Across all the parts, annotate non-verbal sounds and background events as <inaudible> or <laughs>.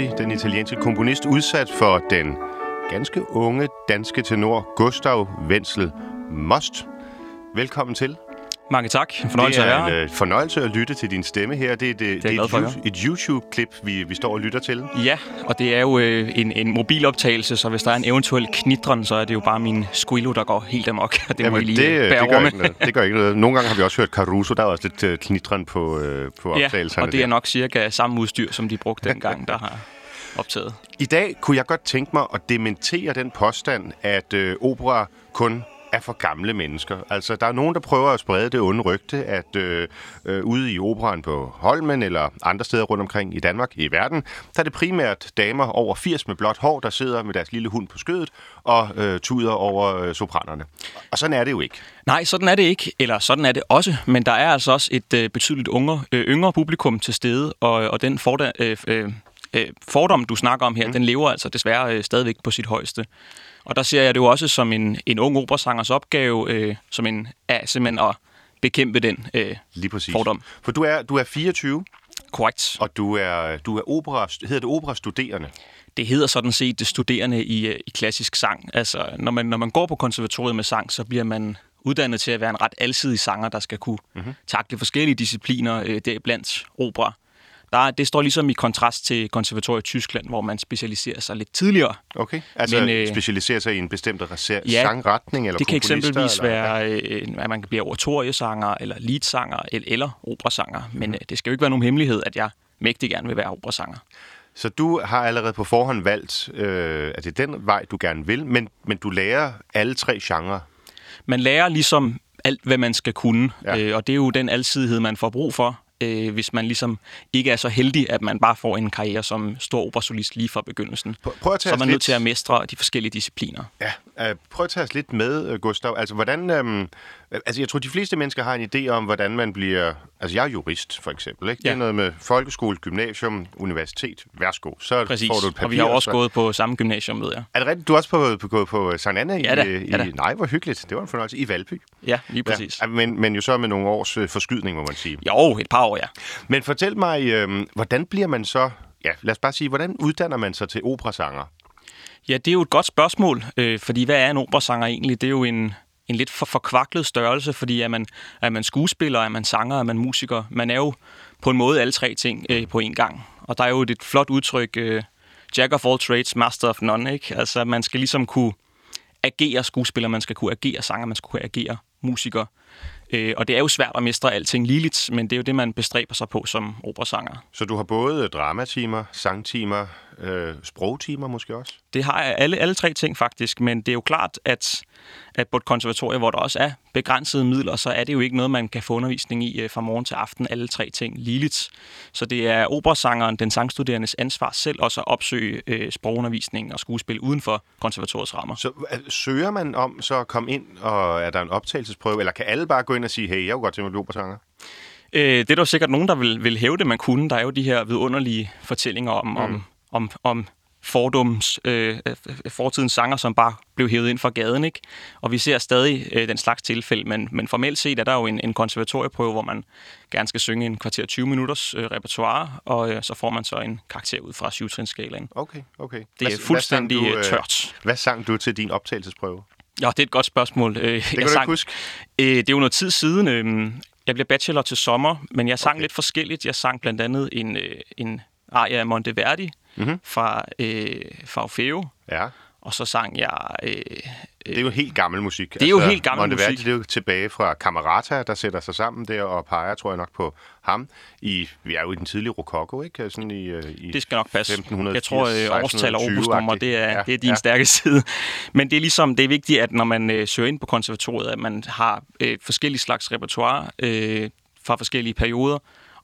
Verdi, den italienske komponist, udsat for den ganske unge danske tenor Gustav Wenzel Most. Velkommen til. Mange tak. En fornøjelse det at er en øh, fornøjelse at lytte til din stemme her. Det er, det, det jeg er et, for at You- et YouTube-klip, vi, vi står og lytter til. Ja, og det er jo øh, en, en mobiloptagelse, så hvis der er en eventuel knitren, så er det jo bare min squillo, der går helt amok. <laughs> Det må I lige det, øh, det, bære gør over ikke noget. det gør ikke noget. Nogle gange har vi også hørt Caruso, der er også lidt uh, knitren på, øh, på Ja, optagelserne. og det er nok cirka samme udstyr, som de brugte dengang, der har optaget. I dag kunne jeg godt tænke mig at dementere den påstand, at øh, opera kun er for gamle mennesker. Altså, der er nogen, der prøver at sprede det onde rygte, at øh, øh, ude i operan på Holmen eller andre steder rundt omkring i Danmark, i verden, der er det primært damer over 80 med blåt hår, der sidder med deres lille hund på skødet og øh, tuder over øh, sopranerne. Og sådan er det jo ikke. Nej, sådan er det ikke, eller sådan er det også, men der er altså også et øh, betydeligt yngre, øh, yngre publikum til stede, og, og den forda, øh, øh, øh, fordom, du snakker om her, mm. den lever altså desværre øh, stadigvæk på sit højeste. Og der ser jeg det jo også som en, en ung operasangers opgave, øh, som en, er simpelthen at bekæmpe den øh, Lige præcis. fordom. For du er, du er 24, Korrekt. og du er, du er opera, hedder det operastuderende. Det hedder sådan set det studerende i, øh, i klassisk sang. Altså, når man, når man går på konservatoriet med sang, så bliver man uddannet til at være en ret alsidig sanger, der skal kunne mm-hmm. takle forskellige discipliner, øh, deriblandt opera. Der, er- det står ligesom i kontrast til konservatoriet i Tyskland, hvor man specialiserer sig lidt tidligere. Okay. Altså Men, øh, øh, specialisere sig i en bestemt ja, sangretning eller Det kan eksempelvis eller, være, øh, at man kan blive oratoriesanger, eller leadsanger, eller, eller operasanger. Men øh, det skal jo ikke være nogen hemmelighed, at jeg mægtig gerne vil være operasanger. Så du har allerede på forhånd valgt, øh, at det er den vej, du gerne vil, men, men du lærer alle tre genrer. Man lærer ligesom alt, hvad man skal kunne, ja. øh, og det er jo den alsidighed, man får brug for, øh, hvis man ligesom ikke er så heldig, at man bare får en karriere som stor operasolist lige fra begyndelsen. Prøv- at tage så er man lidt- nødt til at mestre de forskellige discipliner. Ja, øh, prøv at tage os lidt med, øh, Gustav. Altså, hvordan... Øh, altså, jeg tror, de fleste mennesker har en idé om, hvordan man bliver... Altså, jeg er jurist, for eksempel. Ikke? Det er noget med folkeskole, gymnasium, universitet. Værsgo. Så Præcis, får du et papir. og vi har også så... gået på samme gymnasium, ved jeg. Er det rigtigt? Du er også på, på, gået på Sankt Anna Ja da, i, i... ja da. Nej, hvor hyggeligt. Det var en fornøjelse. I Valby. Ja, lige præcis. Ja, men, men jo så med nogle års øh, forskydning, må man sige. Jo, et par år, ja. Men fortæl mig, øh, hvordan bliver man så... Ja, lad os bare sige, hvordan uddanner man sig til operasanger? Ja, det er jo et godt spørgsmål, øh, fordi hvad er en operasanger egentlig? Det er jo en, en lidt for forkvaklet størrelse, fordi er man, er man skuespiller, er man sanger, er man musiker? Man er jo på en måde alle tre ting øh, på én gang. Og der er jo et flot udtryk, øh, Jack of all trades, master of none, ikke? Altså, man skal ligesom kunne agere skuespiller, man skal kunne agere sanger, man skal kunne agere musiker. Øh, og det er jo svært at mestre alting ligeligt, men det er jo det, man bestræber sig på som operasanger. Så du har både dramatimer, sangtimer, øh, sprogtimer måske også? Det har jeg alle, alle tre ting faktisk, men det er jo klart, at, at på et konservatorium, hvor der også er begrænsede midler, så er det jo ikke noget, man kan få undervisning i øh, fra morgen til aften, alle tre ting ligeligt. Så det er operasangeren, den sangstuderendes ansvar selv også at opsøge øh, sprogundervisning og skuespil uden for konservatoriets rammer. Så øh, søger man om så at komme ind, og er der en optagelsesprøve, eller kan alle bare gå ind og sige, hey, jeg kunne godt tænke mig at blive operasanger? Øh, det er der jo sikkert nogen, der vil, vil hæve det, man kunne. Der er jo de her vidunderlige fortællinger om, mm. om, om, om fordums, øh, øh, fortidens sanger, som bare blev hævet ind fra gaden. Ikke? Og vi ser stadig øh, den slags tilfælde, men, men formelt set er der jo en, en konservatorieprøve, hvor man gerne skal synge en kvarter 20 minutters øh, repertoire, og øh, så får man så en karakter ud fra syvtrinsskalaen. Okay, okay. Det Hvad- er hvad fuldstændig sang du, øh, tørt. Hvad sang du til din optagelsesprøve? Ja, det er et godt spørgsmål. Øh, det kan du ikke huske? Øh, det er jo noget tid siden. Øh, jeg blev bachelor til sommer, men jeg sang Okay. lidt forskelligt. Jeg sang blandt andet en, øh, en aria af Monteverdi. Mm-hmm. fra, øh, fra Orfeo, Ja, og så sang jeg... Øh, det er jo helt gammel musik. Altså, Det er jo helt gammel musik. Det er jo tilbage fra Camerata, der sætter sig sammen der og peger, tror jeg nok, på ham. I, vi er jo i den tidlige rokoko, ikke? Sådan i, øh, i det skal nok passe. 1580, jeg tror, øh, årstal og 1620-agtigt. opusnummer, det er, Ja, det er din ja. stærke side. Men det er ligesom, det er vigtigt, at når man øh, søger ind på konservatoriet, at man har øh, forskellige slags repertoire øh, fra forskellige perioder,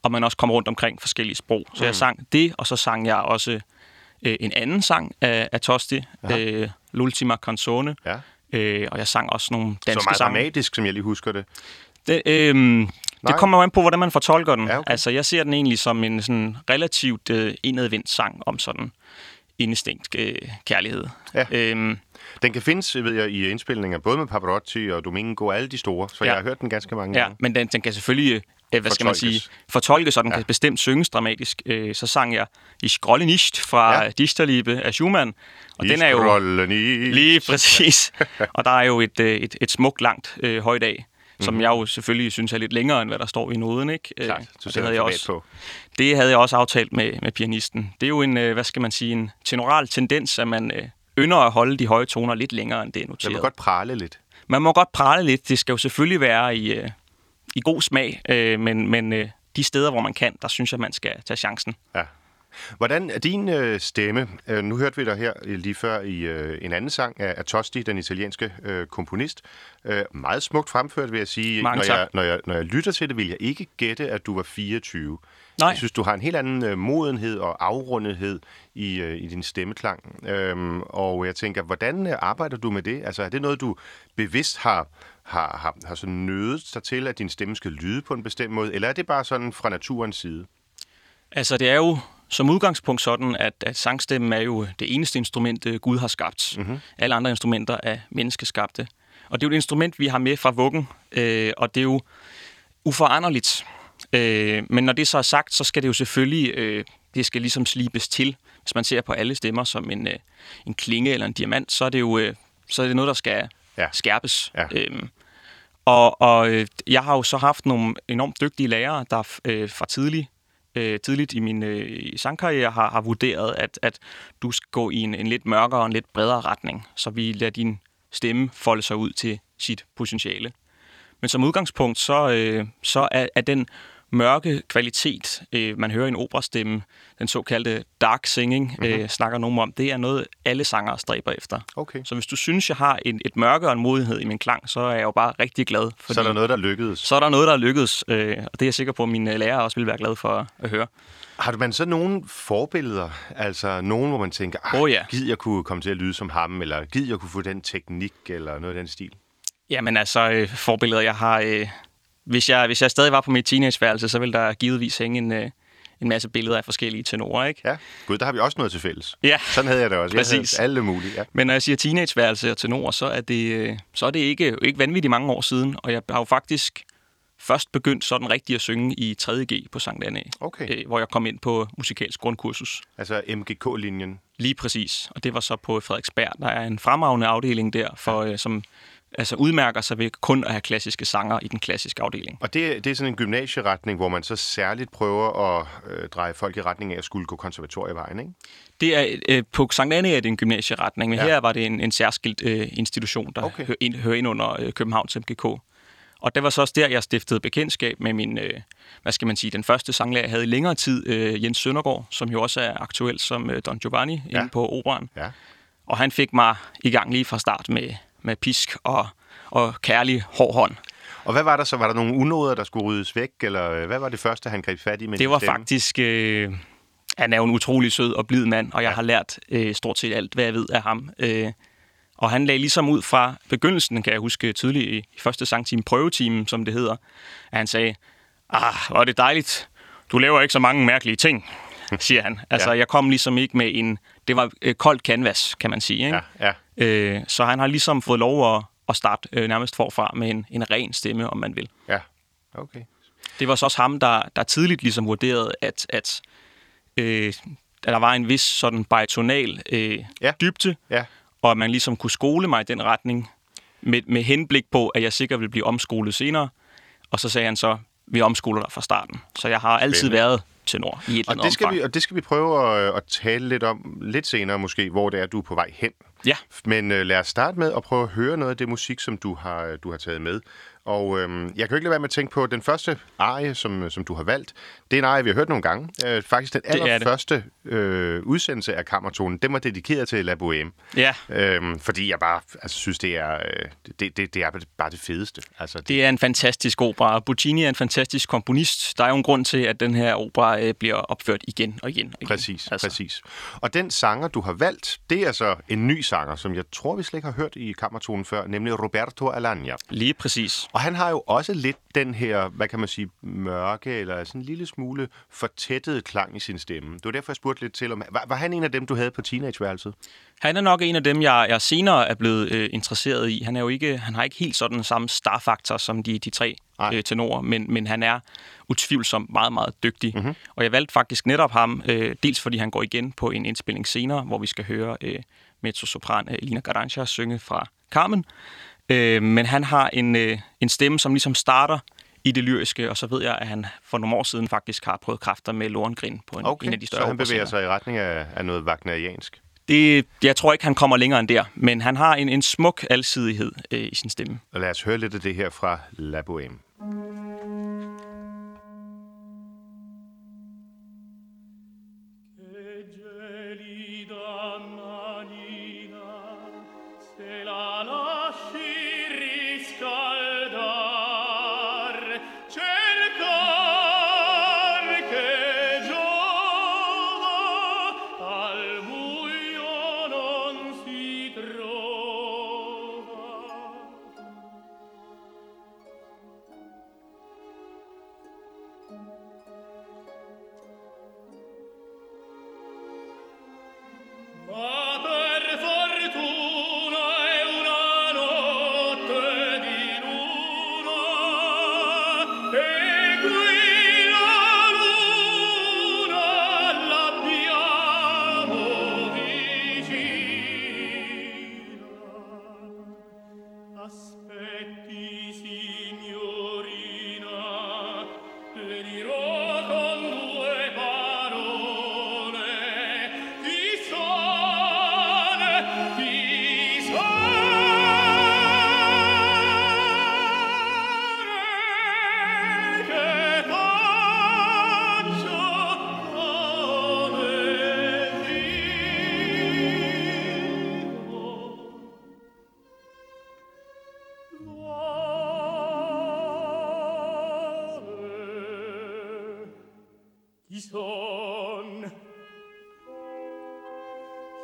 og man også kommer rundt omkring forskellige sprog. Så Mm. jeg sang det, og så sang jeg også øh, en anden sang af, af Tosti, øh, L'ultima canzone, Ja. øh, og jeg sang også nogle Så danske meget sange. dramatisk, som jeg lige husker det. Det, øhm, det kommer jo an på, hvordan man fortolker den. Ja, Ja, okay. Altså, jeg ser den egentlig som en sådan relativt øh, indadvendt sang om sådan indestængt øh, kærlighed. Ja. Øhm, Den kan findes, ved jeg, i indspilninger, både med Pavarotti og Domingo alle de store, så ja. Ja. jeg har hørt den ganske mange ja, gange. men den, den kan selvfølgelig øh, hvad skal man sige, fortolkes, så den ja. kan bestemt synges dramatisk. Øh, så sang jeg I Skrolle nicht fra ja. Dichterliebe af Schumann. Og I den er jo lige præcis. <laughs> og der er jo et, øh, et, et smukt langt øh, højt af, som mm-hmm. jeg jo selvfølgelig synes er lidt længere, end hvad der står i noden. Ikke? Øh, Klart, det, havde jeg også, på. det havde jeg også aftalt med, med pianisten. Det er jo en, hvad skal man sige, en tenoral tendens, at man øh, ynder at holde de høje toner lidt længere, end det er noteret. Man må godt prale lidt. Man må godt prale lidt. Det skal jo selvfølgelig være i, øh, i god smag, øh, men, men øh, de steder, hvor man kan, der synes jeg, man skal tage chancen. Ja. Hvordan er din øh, stemme? Øh, nu hørte vi dig her lige før i øh, en anden sang af, af Tosti, den italienske øh, komponist. Øh, meget smukt fremført, vil jeg sige. Mange når, jeg, når, jeg, når jeg lytter til det, vil jeg ikke gætte, at du var 24. Nej. Jeg synes, du har en helt anden øh, modenhed og afrundethed i, øh, i din stemmeklang. Øhm, og jeg tænker, hvordan øh, arbejder du med det? Altså, er det noget, du bevidst har, har, har, har så nødet sig til, at din stemme skal lyde på en bestemt måde, eller er det bare sådan fra naturens side? Altså, det er jo som udgangspunkt sådan, at, at sangstemmen er jo det eneste instrument, øh, Gud har skabt. Mm-hmm. Alle andre instrumenter er menneskeskabte. Og det er jo et instrument, vi har med fra vuggen, øh, og det er jo uforanderligt. Øh, men når det så er sagt, så skal det jo selvfølgelig, øh, det skal ligesom slibes til. Hvis man ser på alle stemmer som en, øh, en klinge eller en diamant, så er det jo øh, så er det noget, der skal ja. skærpes. Ja. Øhm, og og øh, jeg har jo så haft nogle enormt dygtige lærere, der øh, fra tidlig, øh, tidligt i min øh, sangkarriere har, har vurderet, at, at du skal gå i en, en lidt mørkere og en lidt bredere retning, så vi lader din stemme folde sig ud til sit potentiale. Men som udgangspunkt, så, øh, så er, er den mørke kvalitet, øh, man hører i en operastemme, den såkaldte dark singing, mm-hmm. øh, snakker nogen om, det er noget, alle sangere stræber efter. Okay. Så hvis du synes, jeg har en, et mørke og en modenhed i min klang, så er jeg jo bare rigtig glad. Fordi så er der noget, der lykkedes. Så er der noget, der lykkedes, øh, og det er jeg sikker på, at mine lærere også vil være glade for at, at høre. Har du man så nogle forbilleder? Altså nogen, hvor man tænker, oh, ja. gid jeg kunne komme til at lyde som ham, eller gid jeg kunne få den teknik, eller noget af den stil? Jamen altså, øh, forbilleder, jeg har... Øh, hvis, jeg, hvis jeg stadig var på mit teenageværelse, så ville der givetvis hænge en, øh, en masse billeder af forskellige tenorer, ikke? Ja, gud, der har vi også noget til fælles. Ja. Sådan havde jeg det også. Præcis. Jeg alle mulige, ja. Men når jeg siger teenageværelse og tenor, så er det, øh, så er det ikke, ikke vanvittigt mange år siden, og jeg har jo faktisk først begyndt sådan rigtigt at synge i 3.G på Sankt Anne, okay. øh, hvor jeg kom ind på musikalsk grundkursus. Altså MGK-linjen? Lige præcis, og det var så på Frederiksberg. Der er en fremragende afdeling der, for, ja. øh, som altså udmærker sig ved kun at have klassiske sanger i den klassiske afdeling. Og det, det er sådan en gymnasieretning, hvor man så særligt prøver at øh, dreje folk i retning af at skulle gå konservatorievejen, ikke? Det er, øh, på Sankt Anne er det en gymnasieretning, men ja. her var det en, en særskilt øh, institution, der okay. hører, ind, hører ind under øh, Københavns MGK. Og det var så også der, jeg stiftede bekendtskab med min, øh, hvad skal man sige, den første sanglærer, jeg havde i længere tid, øh, Jens Søndergaard, som jo også er aktuel som øh, Don Giovanni ja. inde på operan. Ja. Og han fik mig i gang lige fra start med, med pisk og, og kærlig hård hånd. Og hvad var der så? Var der nogle unoder, der skulle ryddes væk, eller hvad var det første, han greb fat i med Det var stemme? faktisk... Øh, han er jo en utrolig sød og blid mand, og jeg ja. har lært øh, stort set alt, hvad jeg ved af ham. Øh, og han lagde ligesom ud fra begyndelsen, kan jeg huske tydeligt, i første sangtime, prøvetime, som det hedder, at han sagde, ah, hvor er det dejligt, du laver ikke så mange mærkelige ting, siger han. Altså, ja. jeg kom ligesom ikke med en... Det var øh, koldt canvas, kan man sige. Ikke? Ja, ja. Øh, så han har ligesom fået lov at, at starte øh, nærmest forfra med en, en ren stemme, om man vil. Ja, okay. Det var så også ham, der, der tidligt ligesom vurderede, at, at, øh, at der var en vis sådan baritonal øh, ja. dybde, ja og at man ligesom kunne skole mig i den retning, med, med henblik på, at jeg sikkert vil blive omskolet senere. Og så sagde han så, vi omskoler dig fra starten. Så jeg har altid Spændende. været tenor i et og det skal omfang. vi Og det skal vi prøve at, at tale lidt om lidt senere måske, hvor det er, du er på vej hen. Ja. Men uh, lad os starte med at prøve at høre noget af det musik, som du har, du har taget med. Og øhm, jeg kan jo ikke lade være med at tænke på, den første arie, som, som du har valgt, det er en arie, vi har hørt nogle gange. Øh, faktisk den allerførste øh, udsendelse af Kammertonen, den var dedikeret til La Bohème. Ja. Øhm, fordi jeg bare altså, synes, det er, øh, det, det, det er bare det fedeste. Altså, det... det er en fantastisk opera. Puccini er en fantastisk komponist. Der er jo en grund til, at den her opera øh, bliver opført igen og igen. Og igen. Præcis, altså. præcis. Og den sanger, du har valgt, det er altså en ny sanger, som jeg tror, vi slet ikke har hørt i Kammertonen før, nemlig Roberto Alagna. Lige præcis. Og han har jo også lidt den her, hvad kan man sige, mørke, eller sådan en lille smule fortættet klang i sin stemme. Det var derfor, jeg spurgte lidt til, om var, var han en af dem, du havde på teenageværelset? Han er nok en af dem, jeg, jeg senere er blevet øh, interesseret i. Han, er jo ikke, han har ikke helt sådan samme starfaktor som de, de tre øh, tenor, men, men han er utvivlsomt meget, meget dygtig. Mm-hmm. Og jeg valgte faktisk netop ham, øh, dels fordi han går igen på en indspilling senere, hvor vi skal høre øh, mezzosopran øh, Lina Garancha synge fra Carmen. Øh, men han har en, øh, en stemme, som ligesom starter i det lyriske, og så ved jeg, at han for nogle år siden faktisk har prøvet kræfter med Lorengrin på en, okay, en af de større så han bevæger sig i retning af, af noget wagneriansk? Det, jeg tror ikke, han kommer længere end der, men han har en, en smuk alsidighed øh, i sin stemme. Og lad os høre lidt af det her fra La Bohème. Chi son?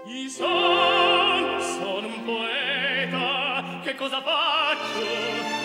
Chi son? Sono un poeta, che cosa faccio?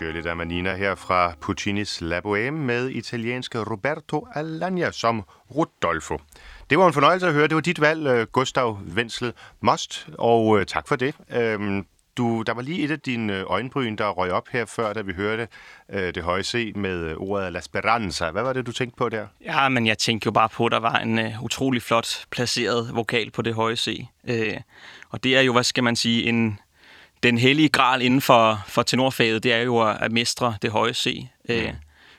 Marco da Manina her fra Puccinis La Bohème med italienske Roberto Alagna som Rodolfo. Det var en fornøjelse at høre. Det var dit valg, øh, Gustav Wenzel Most, og øh, tak for det. Øhm, du, der var lige et af dine øh, øjenbryn, der røg op her før, da vi hørte øh, det høje C med ordet La Speranza. Hvad var det, du tænkte på der? Ja, men jeg tænkte jo bare på, at der var en utrolig flot placeret vokal på det høje C. Uh, og det er jo, hvad skal man sige, en, den hellige gral inden for, for tenorfaget, det er jo at, mestre det høje C. Mm. Uh,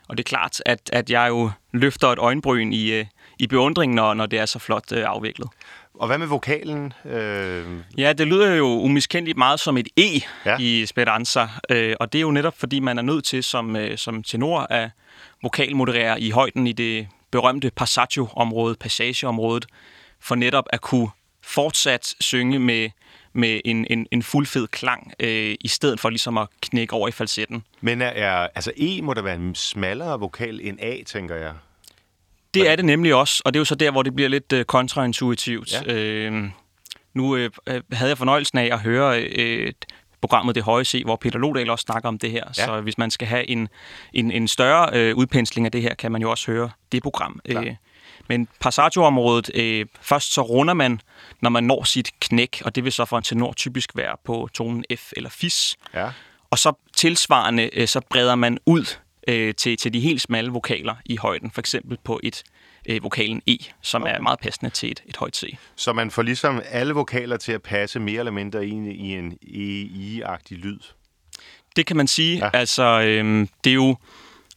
og det er klart, at, at jeg jo løfter et øjenbryn i, uh, i beundring, når, når det er så flot uh, afviklet. Og hvad med vokalen? Øh... Ja, det lyder jo umiskendeligt meget som et E ja. i Speranza, øh, og det er jo netop, fordi man er nødt til som, øh, som tenor at vokalmoderere i højden i det berømte passaggio-område, passageområdet, for netop at kunne fortsat synge med, med en, en, en fuldfed klang, øh, i stedet for ligesom at knække over i falsetten. Men er, er, altså E må der være en smallere vokal end A, tænker jeg? Det er det nemlig også, og det er jo så der, hvor det bliver lidt øh, kontraintuitivt. Ja. Øh, nu øh, øh, havde jeg fornøjelsen af at høre øh, programmet Det Høje C, hvor Peter Lodal også snakker om det her. Ja. Så hvis man skal have en, en, en større øh, udpensling af det her, kan man jo også høre det program. Øh, men passaggio-området, øh, først så runder man, når man når sit knæk, og det vil så for en tenor typisk være på tonen F eller Fis. Ja. Og så tilsvarende, øh, så breder man ud øh, til, til de helt smalle vokaler i højden, for eksempel på et øh, vokalen E, som okay. er meget passende til et, et højt C. Så man får ligesom alle vokaler til at passe mere eller mindre ind i en E-agtig lyd? Det kan man sige. Ja. Altså, øh, det er jo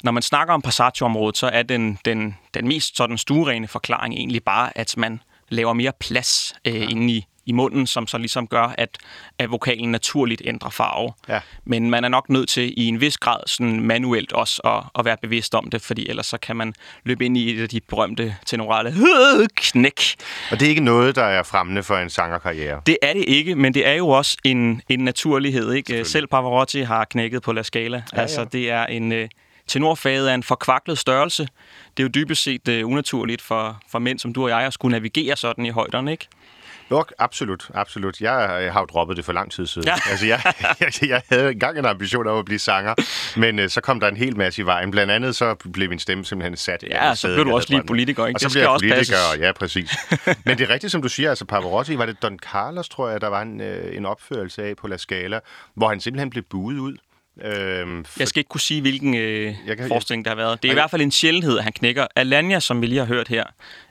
når man snakker om passaggio-området, så er den, den, den mest sådan stuerene forklaring egentlig bare, at man laver mere plads øh, ja. inde i, i munden, som så ligesom gør, at, at vokalen naturligt ændrer farve. Ja. Men man er nok nødt til i en vis grad sådan manuelt også at, at være bevidst om det, fordi ellers så kan man løbe ind i et af de berømte tenorale knæk. Og det er ikke noget, der er fremmende for en sangerkarriere? Det er det ikke, men det er jo også en, en naturlighed. Ikke? Selv Pavarotti har knækket på La Scala. Ja, altså, ja. det er en... Øh, tenorfaget er en forkvaklet størrelse. Det er jo dybest set uh, unaturligt for, for mænd som du og jeg at skulle navigere sådan i højderne, ikke? Jo, absolut, absolut. Jeg, har jo droppet det for lang tid siden. Ja. <laughs> Altså, jeg, jeg, jeg havde engang en ambition om at blive sanger, men uh, så kom der en hel masse i vejen. Blandt andet så blev min stemme simpelthen sat. Ja, så blev du også lige politiker, ikke? Og så det blev jeg politiker, passes. ja, præcis. <laughs> men det er rigtigt, som du siger, altså Pavarotti, var det Don Carlos, tror jeg, der var en, uh, en opførelse af på La Scala, hvor han simpelthen blev buet ud. Øhm, for... Jeg skal ikke kunne sige, hvilken øh, kan, forestilling der har været. Det er i hvert fald en sjældenhed, han knækker. Alanya, som vi lige har hørt her,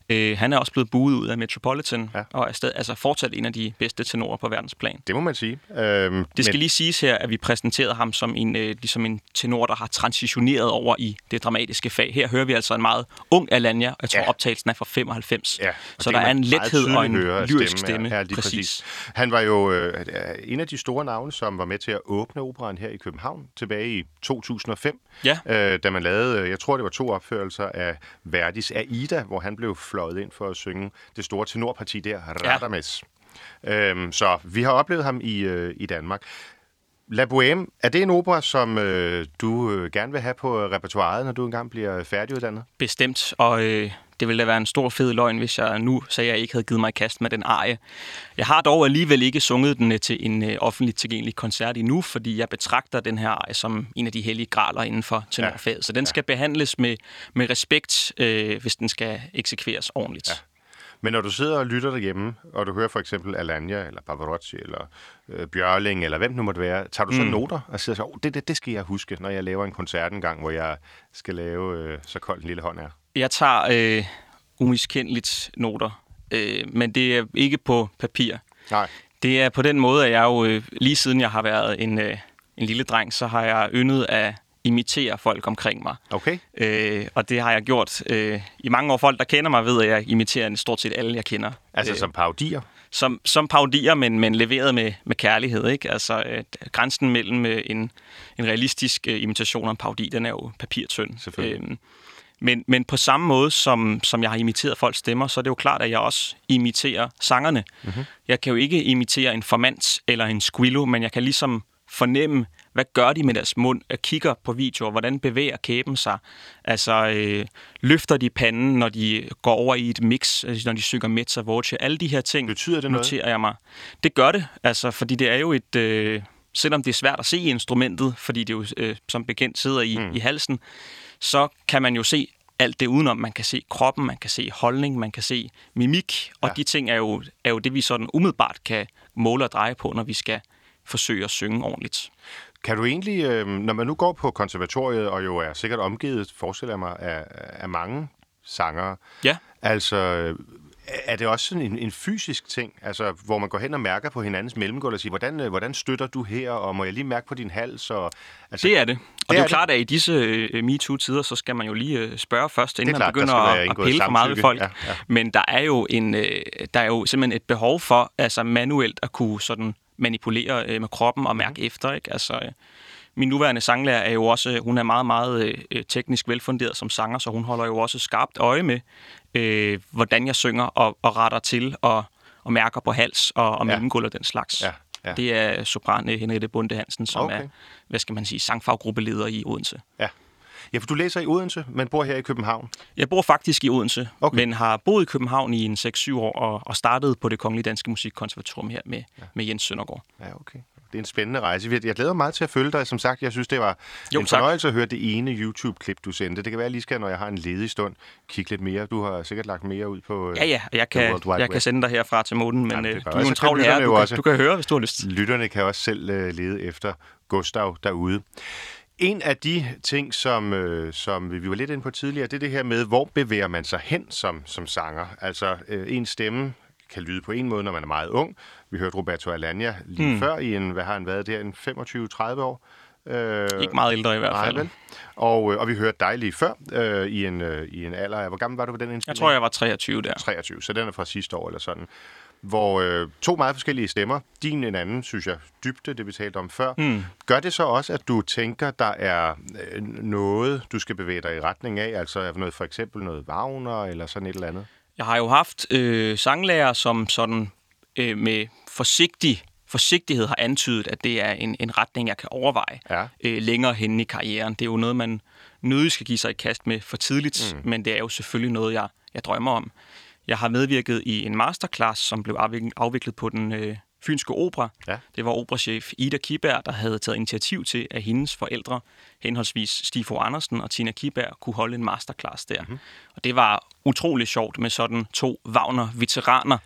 øh, han er også blevet buet ud af Metropolitan, ja. og er stadig, altså fortsat en af de bedste tenorer på verdensplan. Det må man sige. Øhm, det skal men... lige siges her, at vi præsenterede ham som en, øh, ligesom en tenor, der har transitioneret over i det dramatiske fag. Her hører vi altså en meget ung Alanya, og jeg tror ja. optagelsen er fra 95. Ja, så der er en lethed og en lyrisk stemme. Ja, lige præcis. præcis. Han var jo øh, en af de store navne, som var med til at åbne operan her i København tilbage i 2005, ja. øh, da man lavede, øh, jeg tror det var to opførelser af Verdis Aida, hvor han blev fløjet ind for at synge det store tenorparti der, Radames. Ja. Øhm, så vi har oplevet ham i, øh, i Danmark. La Bohème, er det en opera, som øh, du øh, gerne vil have på repertoireet, når du engang bliver færdiguddannet? Bestemt, og øh, det ville da være en stor fed løgn, hvis jeg nu sagde, at jeg ikke havde givet mig kast med den arie. Jeg har dog alligevel ikke sunget den øh, til en øh, offentligt tilgængelig koncert endnu, fordi jeg betragter den her arie som en af de hellige graler inden for tenorfaget. Ja. Så den skal behandles med, med respekt, øh, hvis den skal eksekveres ordentligt. Ja. Men når du sidder og lytter derhjemme, og du hører for eksempel Alanya, eller Pavarotti, eller øh, Bjørling, eller hvem nu måtte være, tager du så mm. noter og siger så, oh, det, det, det skal jeg huske, når jeg laver en koncert en gang, hvor jeg skal lave øh, så kold en lille hånd er? Jeg tager øh, umiskendeligt noter, øh, men det er ikke på papir. Nej. Det er på den måde, at jeg jo øh, lige siden jeg har været en, øh, en lille dreng, så har jeg yndet at imitere folk omkring mig. Okay. Øh, og det har jeg gjort øh, i mange år. Folk, der kender mig, ved, at jeg imiterer stort set alle, jeg kender. Altså øh, som parodier? Som, som parodier, men, men leveret med, med kærlighed. Ikke? Altså, øh, grænsen mellem øh, en, en realistisk øh, imitation og en parodi, den er jo papirtynd. Selvfølgelig. Øh, men, men på samme måde, som, som jeg har imiteret folks stemmer, så er det jo klart, at jeg også imiterer sangerne. Mm-hmm. Jeg kan jo ikke imitere en formant eller en squillo, men jeg kan ligesom fornemme, hvad gør de med deres mund? Jeg kigger på videoer, hvordan bevæger kæben sig? Altså, øh, løfter de panden, når de går over i et mix, altså, når de synger mezza voce? Alle de her ting Betyder det noget? noterer jeg mig. Det gør det, altså, fordi det er jo et... Øh, selvom det er svært at se instrumentet, fordi det jo øh, som bekendt sidder i, mm. i halsen, så kan man jo se alt det udenom. Man kan se kroppen, man kan se holdning, man kan se mimik, og ja. de ting er jo, er jo det, vi sådan umiddelbart kan måle og dreje på, når vi skal forsøge at synge ordentligt. Kan du egentlig, øh, når man nu går på konservatoriet, og jo er sikkert omgivet, forestiller jeg mig, af, af mange sangere, ja. altså er det også sådan en, en fysisk ting, altså, hvor man går hen og mærker på hinandens mellemgulv og siger, hvordan, øh, hvordan støtter du her, og må jeg lige mærke på din hals? Og, altså, det er det. Og det, er jo det. klart, at i disse uh, MeToo-tider, så skal man jo lige uh, spørge først, inden klart, man begynder at, at pille for meget ved folk. Ja, ja. Men der er, jo en, uh, der er jo simpelthen et behov for altså manuelt at kunne sådan manipulere uh, med kroppen og mærke mm. efter. Ikke? Altså, min nuværende sanglærer er jo også, hun er meget, meget øh, teknisk velfunderet som sanger, så hun holder jo også skarpt øje med, øh, hvordan jeg synger og, og retter til og, og mærker på hals og, og mellemgulv og den slags. Ja. Ja. Det er sopran øh, Henriette Bunde Hansen, som okay. er, hvad skal man sige, sangfaggruppeleder i Odense. Ja. Ja, for du læser i Odense, men bor her i København. Jeg bor faktisk i Odense, okay. men har boet i København i en 6-7 år og, og startet på det Kongelige Danske Musikkonservatorium her med, ja. med Jens Søndergaard. Ja, okay det er en spændende rejse. Jeg glæder mig meget til at følge dig. Som sagt, jeg synes, det var jo, en fornøjelse at høre det ene YouTube-klip, du sendte. Det kan være, at jeg lige skal, når jeg har en ledig stund, kigge lidt mere. Du har sikkert lagt mere ud på Ja, ja. Jeg kan, jeg kan sende dig herfra til månen, men Jamen, du er en travl her. Du, kan, du kan høre, hvis du har lyst. Lytterne kan også selv uh, lede efter Gustav derude. En af de ting, som, øh, som vi var lidt inde på tidligere, det er det her med, hvor bevæger man sig hen som, som sanger. Altså, øh, en stemme kan lyde på en måde, når man er meget ung. Vi hørte Roberto Alagna lige mm. før i en, hvad har han været der, en 25-30 år. Øh, Ikke meget ældre i hvert fald. Vel? Og, øh, og vi hørte dig lige før øh, i, en, øh, i en alder af... Hvor gammel var du på den indspilning? Jeg tror, jeg var 23 der. 23, så den er fra sidste år eller sådan. Hvor øh, to meget forskellige stemmer, din en anden, synes jeg, dybde, det vi talte om før. Mm. Gør det så også, at du tænker, der er øh, noget, du skal bevæge dig i retning af? Altså noget, for eksempel noget Wagner eller sådan et eller andet? Jeg har jo haft øh, sanglærer, som sådan øh, med forsigtig forsigtighed har antydet, at det er en, en retning, jeg kan overveje ja. øh, længere hen i karrieren. Det er jo noget, man nødig skal give sig i kast med for tidligt, mm. men det er jo selvfølgelig noget, jeg, jeg drømmer om. Jeg har medvirket i en masterclass, som blev afviklet på den øh, Fynske Opera. Ja. Det var operachef Ida Kiberg, der havde taget initiativ til, at hendes forældre, henholdsvis Stifo Andersen og Tina Kiberg, kunne holde en masterclass der. Mm-hmm. Og det var utrolig sjovt med sådan to Wagner-veteraner,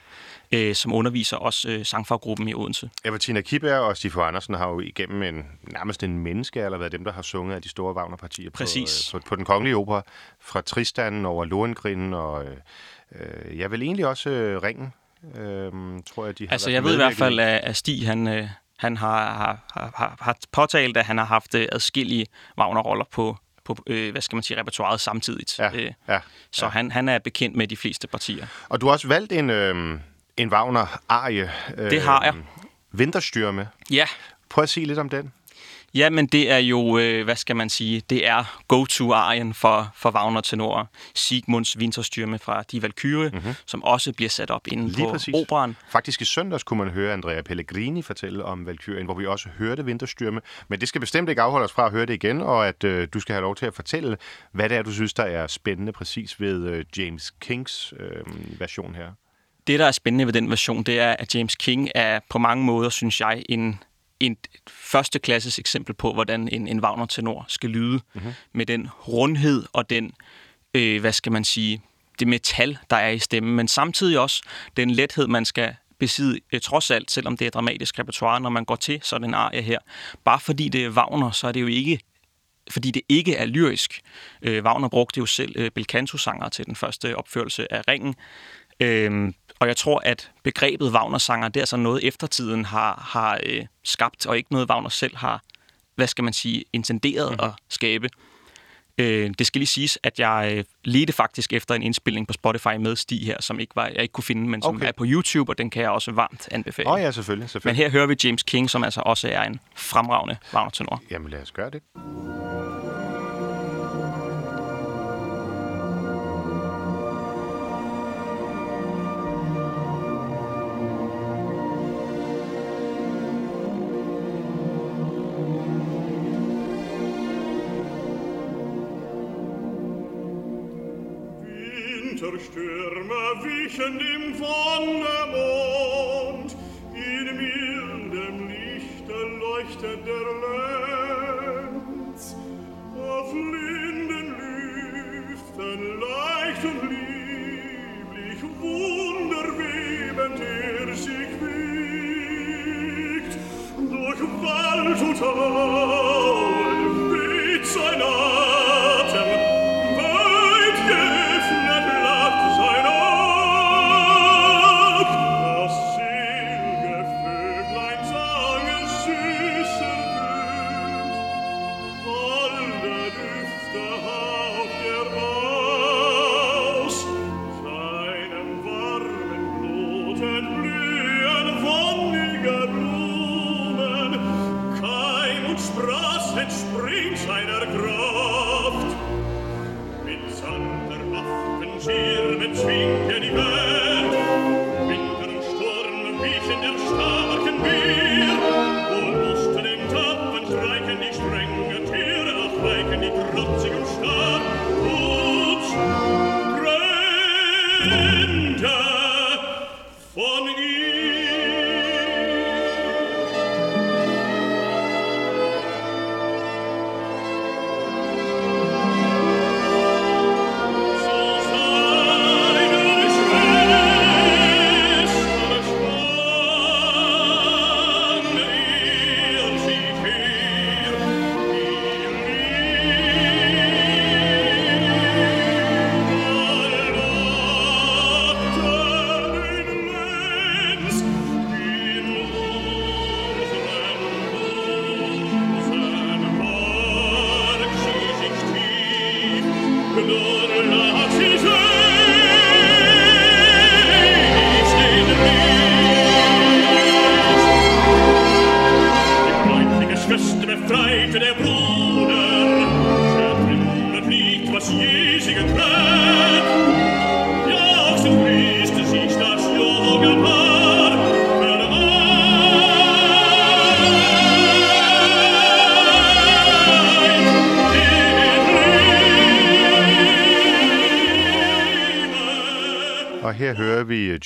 øh, som underviser også øh, sangfaggruppen i Odense. Eva Tina Kiberg og Stifo Andersen har jo igennem en, nærmest en menneske, eller været dem, der har sunget af de store Wagner-partier på, øh, på, på, den kongelige opera, fra Tristan over Lohengrin og... Øh, øh, jeg vil egentlig også øh, Ringen Øhm, tror jeg, de har altså, jeg ved i hvert fald, at Stig, han, øh, han har, har, har, har påtalt, at han har haft øh, adskillige Wagner-roller på, på øh, hvad skal man sige, repertoireet samtidigt. Ja, øh, ja, så ja. Han, han er bekendt med de fleste partier. Og du har også valgt en, øh, en Wagner-arie. Øh, det har jeg. Vinterstyrme. Ja. Prøv at sige lidt om den. Ja, men det er jo, øh, hvad skal man sige, det er go-to-arien for, for Wagner tenor. Sigmunds vinterstyrme fra Die Valkyrie, mm-hmm. som også bliver sat op inden Lige på præcis. operan. Faktisk i søndags kunne man høre Andrea Pellegrini fortælle om Valkyrien, hvor vi også hørte vinterstyrme. Men det skal bestemt ikke afholde os fra at høre det igen, og at øh, du skal have lov til at fortælle, hvad det er, du synes, der er spændende præcis ved øh, James Kings øh, version her. Det, der er spændende ved den version, det er, at James King er på mange måder, synes jeg, en en førsteklasses eksempel på, hvordan en, en Wagner-tenor skal lyde, mm-hmm. med den rundhed og den, øh, hvad skal man sige, det metal, der er i stemmen, men samtidig også den lethed, man skal besidde, øh, trods alt, selvom det er dramatisk repertoire, når man går til sådan en arie her. Bare fordi det er Wagner, så er det jo ikke fordi det ikke er lyrisk. Øh, Wagner brugte jo selv øh, belcanto-sanger til den første opførelse af Ringen. Øh, og jeg tror, at begrebet Wagner-sanger, det er så noget, eftertiden har, har øh, skabt, og ikke noget, Wagner selv har, hvad skal man sige, intenderet mm-hmm. at skabe. Øh, det skal lige siges, at jeg øh, ledte faktisk efter en indspilning på Spotify med Stig her, som ikke var, jeg ikke kunne finde, men som okay. er på YouTube, og den kan jeg også varmt anbefale. Åh oh, ja, selvfølgelig, selvfølgelig. Men her hører vi James King, som altså også er en fremragende Wagner-tenor. Jamen lad os gøre det. Arme wichen im Wonnemond, in mildem Lichte leuchtet der Lenz. Auf linden Lüften leicht und lieblich, wunderwebend er sich wiegt. Durch Wald und Aue weht sein Arm,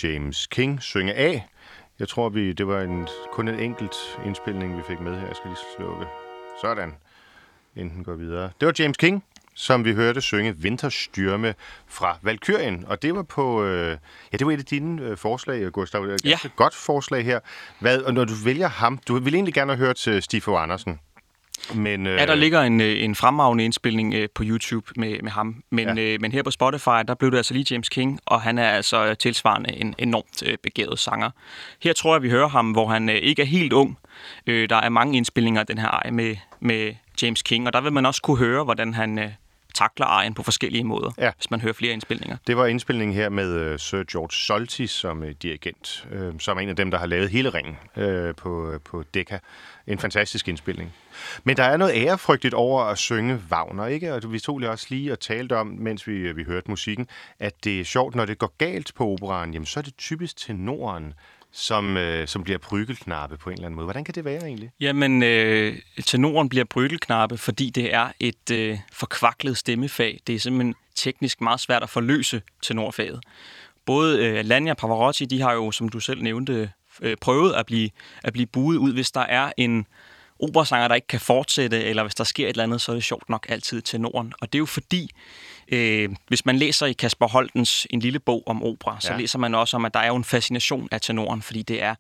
James King synge af. Jeg tror, vi, det var en, kun en enkelt indspilning, vi fik med her. Jeg skal lige slukke. Sådan. Inden går videre. Det var James King, som vi hørte synge Vinterstyrme fra Valkyrien. Og det var på... Øh, ja, det var et af dine øh, forslag, Gustav. Det et godt forslag her. Hvad, og når du vælger ham... Du vil egentlig gerne have hørt til Stifo Andersen. Men, øh... Ja, der ligger en, øh, en fremragende indspilning øh, på YouTube med, med ham. Men, ja. øh, men her på Spotify, der blev det altså lige James King, og han er altså tilsvarende en enormt øh, begavet sanger. Her tror jeg, vi hører ham, hvor han øh, ikke er helt ung. Øh, der er mange indspilninger af den her ej med, med James King, og der vil man også kunne høre, hvordan han... Øh, takler ejen på forskellige måder, ja. hvis man hører flere indspilninger. Det var indspilningen her med uh, Sir George Solti som uh, dirigent, uh, som er en af dem, der har lavet hele ringen uh, på, på Decca. En fantastisk indspilning. Men der er noget ærefrygtigt over at synge Wagner, ikke? Og vi tog lige også lige og talte om, mens vi, vi hørte musikken, at det er sjovt, når det går galt på operan, jamen så er det typisk tenoren, som, øh, som bliver brygelknappe på en eller anden måde. Hvordan kan det være egentlig? Jamen, øh, tenoren bliver brygelknappe, fordi det er et øh, forkvaklet stemmefag. Det er simpelthen teknisk meget svært at forløse tenorfaget. Både øh, Lanja og Pavarotti, de har jo, som du selv nævnte, øh, prøvet at blive, at blive buet ud, hvis der er en operasanger, der ikke kan fortsætte, eller hvis der sker et eller andet, så er det sjovt nok altid tenoren. Og det er jo fordi, øh, hvis man læser i Kasper Holtens en lille bog om opera, så ja. læser man også om, at der er jo en fascination af tenoren, fordi det er,